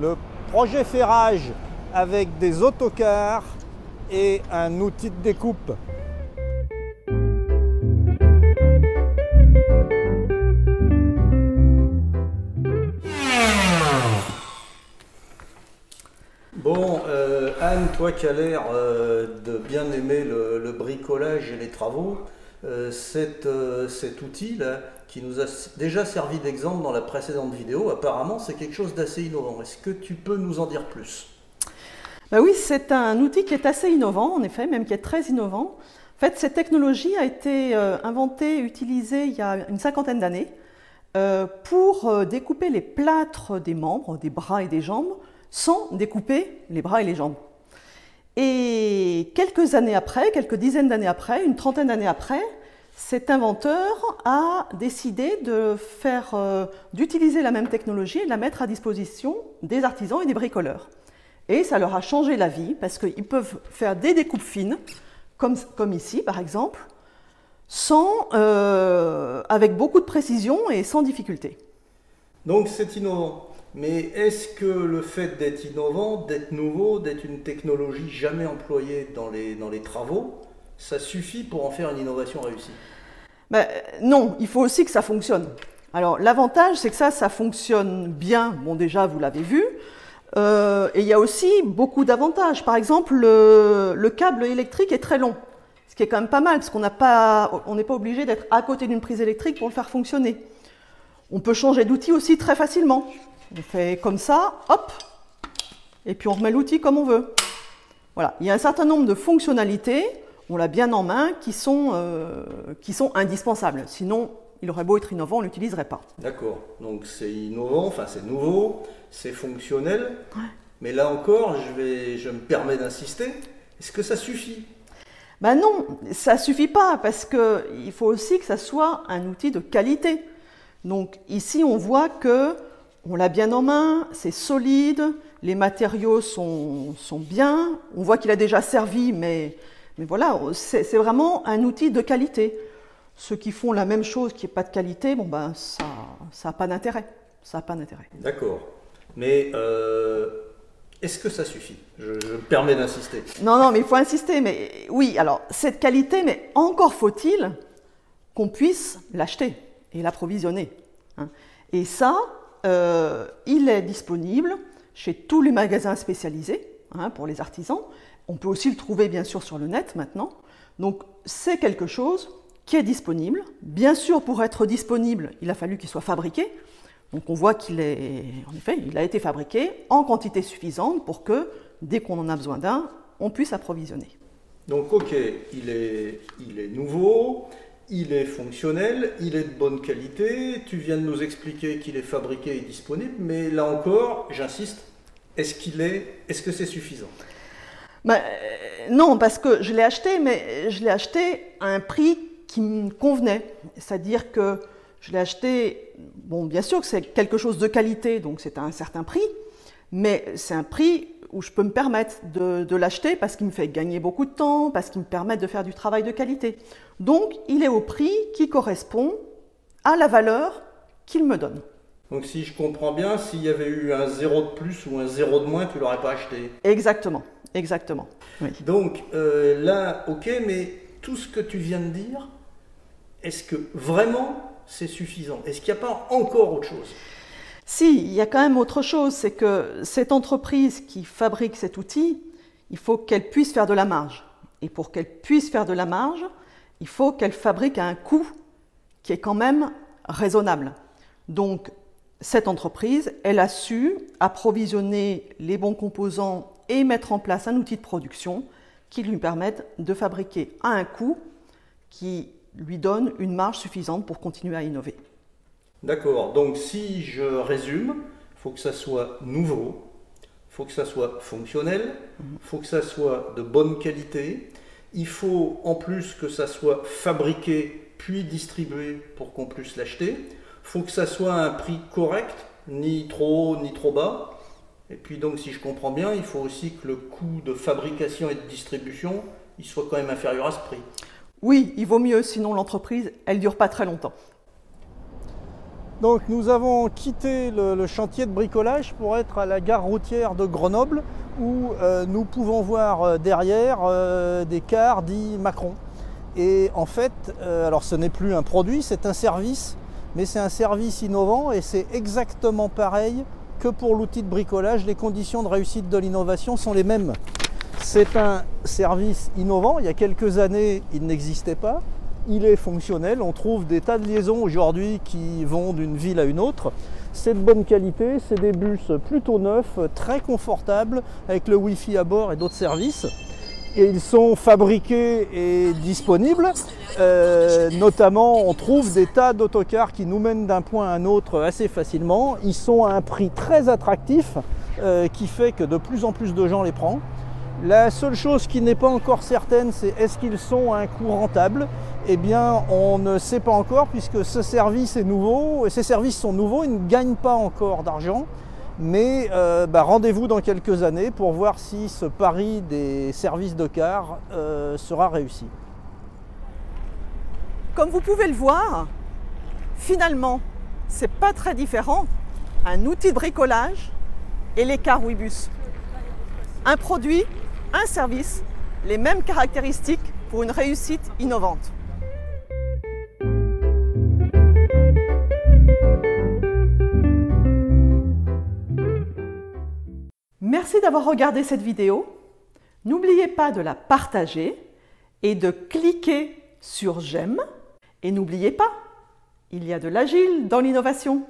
le projet ferrage avec des autocars et un outil de découpe. Bon, euh, Anne, toi qui as l'air euh, de bien aimer le, bricolage et les travaux, euh, cet outil-là, qui nous a déjà servi d'exemple dans la précédente vidéo, apparemment c'est quelque chose d'assez innovant. Est-ce que tu peux nous en dire plus? Bah Oui, c'est un outil qui est assez innovant, en effet, même qui est très innovant. En fait, cette technologie a été inventée, utilisée il y a une cinquantaine d'années pour découper les plâtres des membres, des bras et des jambes, sans découper les bras et les jambes. Et quelques années après, quelques dizaines d'années après, une trentaine d'années après, cet inventeur a décidé euh, d'utiliser la même technologie et de la mettre à disposition des artisans et des bricoleurs. Et ça leur a changé la vie parce qu'ils peuvent faire des découpes fines, comme, ici par exemple, euh, avec beaucoup de précision et sans difficulté. Donc c'est innovant. Mais est-ce que le fait d'être innovant, d'être nouveau, d'être une technologie jamais employée dans les, travaux, ça suffit pour en faire une innovation réussie? Ben, Non, il faut aussi que ça fonctionne. Alors l'avantage, c'est que ça, ça fonctionne bien. Bon, déjà, vous l'avez vu. Euh, et il y a aussi beaucoup d'avantages. Par exemple, le, le, câble électrique est très long, ce qui est quand même pas mal, parce qu'on n'est pas, pas obligé d'être à côté d'une prise électrique pour le faire fonctionner. On peut changer d'outil aussi très facilement. On fait comme ça, hop, et puis on remet l'outil comme on veut. Voilà, il y a un certain nombre de fonctionnalités, on l'a bien en main, qui sont, euh, qui sont indispensables. Sinon, il aurait beau être innovant, on ne l'utiliserait pas. D'accord, donc c'est innovant, enfin c'est nouveau, c'est fonctionnel, mais là encore, je, vais, je me permets d'insister, est-ce que ça suffit? Ben non, ça ne suffit pas, parce qu'il faut aussi que ça soit un outil de qualité. Donc ici, on voit que on l'a bien en main, c'est solide, les matériaux sont, bien, on voit qu'il a déjà servi, mais, mais voilà, c'est vraiment un outil de qualité. Ceux qui font la même chose qui n'est pas de qualité, bon ben ça n'a pas d'intérêt. Ça pas d'intérêt. D'accord. Mais euh, est-ce que ça suffit? Je, je, me permets d'insister. Non, non, mais il faut insister. Mais oui, alors cette qualité, mais encore faut-il qu'on puisse l'acheter et l'approvisionner. Hein. Et ça, euh, il est disponible chez tous les magasins spécialisés hein, pour les artisans. On peut aussi le trouver bien sûr sur le net maintenant. Donc c'est quelque chose qui est disponible. Bien sûr, pour être disponible, il a fallu qu'il soit fabriqué. Donc on voit qu'il est, en effet, il a été fabriqué en quantité suffisante pour que, dès qu'on en a besoin d'un, on puisse approvisionner. Donc ok, il est, il est nouveau, il est fonctionnel, il est de bonne qualité, tu viens de nous expliquer qu'il est fabriqué et disponible, mais là encore, j'insiste, est-ce qu'il est, est-ce que c'est suffisant? Ben, euh, Non, parce que je l'ai acheté, mais je l'ai acheté à un prix qui me convenait. C'est-à-dire que je l'ai acheté, bon, bien sûr que c'est quelque chose de qualité, donc c'est à un certain prix, mais c'est un prix où je peux me permettre de, l'acheter parce qu'il me fait gagner beaucoup de temps, parce qu'il me permet de faire du travail de qualité. Donc, il est au prix qui correspond à la valeur qu'il me donne. Donc, si je comprends bien, s'il y avait eu un zéro de plus ou un zéro de moins, tu ne l'aurais pas acheté Exactement, exactement. Donc, euh, là, ok, mais tout ce que tu viens de dire, est-ce que vraiment c'est suffisant? Est-ce qu'il n'y a pas encore autre chose? Si, il y a quand même autre chose, c'est que cette entreprise qui fabrique cet outil, il faut qu'elle puisse faire de la marge. Et pour qu'elle puisse faire de la marge, il faut qu'elle fabrique à un coût qui est quand même raisonnable. Donc, cette entreprise, elle a su approvisionner les bons composants et mettre en place un outil de production qui lui permette de fabriquer à un coût qui lui donne une marge suffisante pour continuer à innover. D'accord, donc si je résume, il faut que ça soit nouveau, il faut que ça soit fonctionnel, il faut que ça soit de bonne qualité, il faut en plus que ça soit fabriqué puis distribué pour qu'on puisse l'acheter, il faut que ça soit à un prix correct, ni trop haut ni trop bas, et puis donc si je comprends bien, il faut aussi que le coût de fabrication et de distribution, il soit quand même inférieur à ce prix. Oui, il vaut mieux, sinon l'entreprise, elle ne dure pas très longtemps. Donc nous avons quitté le, chantier de bricolage pour être à la gare routière de Grenoble où euh, nous pouvons voir euh, derrière euh, des cars dits Macron. Et en fait, alors ce n'est plus un produit, c'est un service, mais c'est un service innovant et c'est exactement pareil que pour l'outil de bricolage. Les conditions de réussite de l'innovation sont les mêmes. C'est un service innovant, il y a quelques années il n'existait pas il est fonctionnel. On trouve des tas de liaisons aujourd'hui qui vont d'une ville à une autre. C'est de bonne qualité, c'est des bus plutôt neufs, très confortables, avec le Wi-Fi à bord et d'autres services. Et ils sont fabriqués et disponibles. Euh, notamment, on trouve des tas d'autocars qui nous mènent d'un point à un autre assez facilement. Ils sont à un prix très attractif euh, qui fait que de plus en plus de gens les prennent. La seule chose qui n'est pas encore certaine, c'est est-ce qu'ils sont à un coût rentable Eh bien, on ne sait pas encore puisque ce service est nouveau, et ces services sont nouveaux, ils ne gagnent pas encore d'argent. Mais euh, bah, rendez-vous dans quelques années pour voir si ce pari des services de car euh, sera réussi. Comme vous pouvez le voir, finalement, c'est pas très différent un outil de bricolage et les cars. Un produit un service, les mêmes caractéristiques pour une réussite innovante. Merci d'avoir regardé cette vidéo. N'oubliez pas de la partager et de cliquer sur j'aime. Et n'oubliez pas, il y a de l'agile dans l'innovation.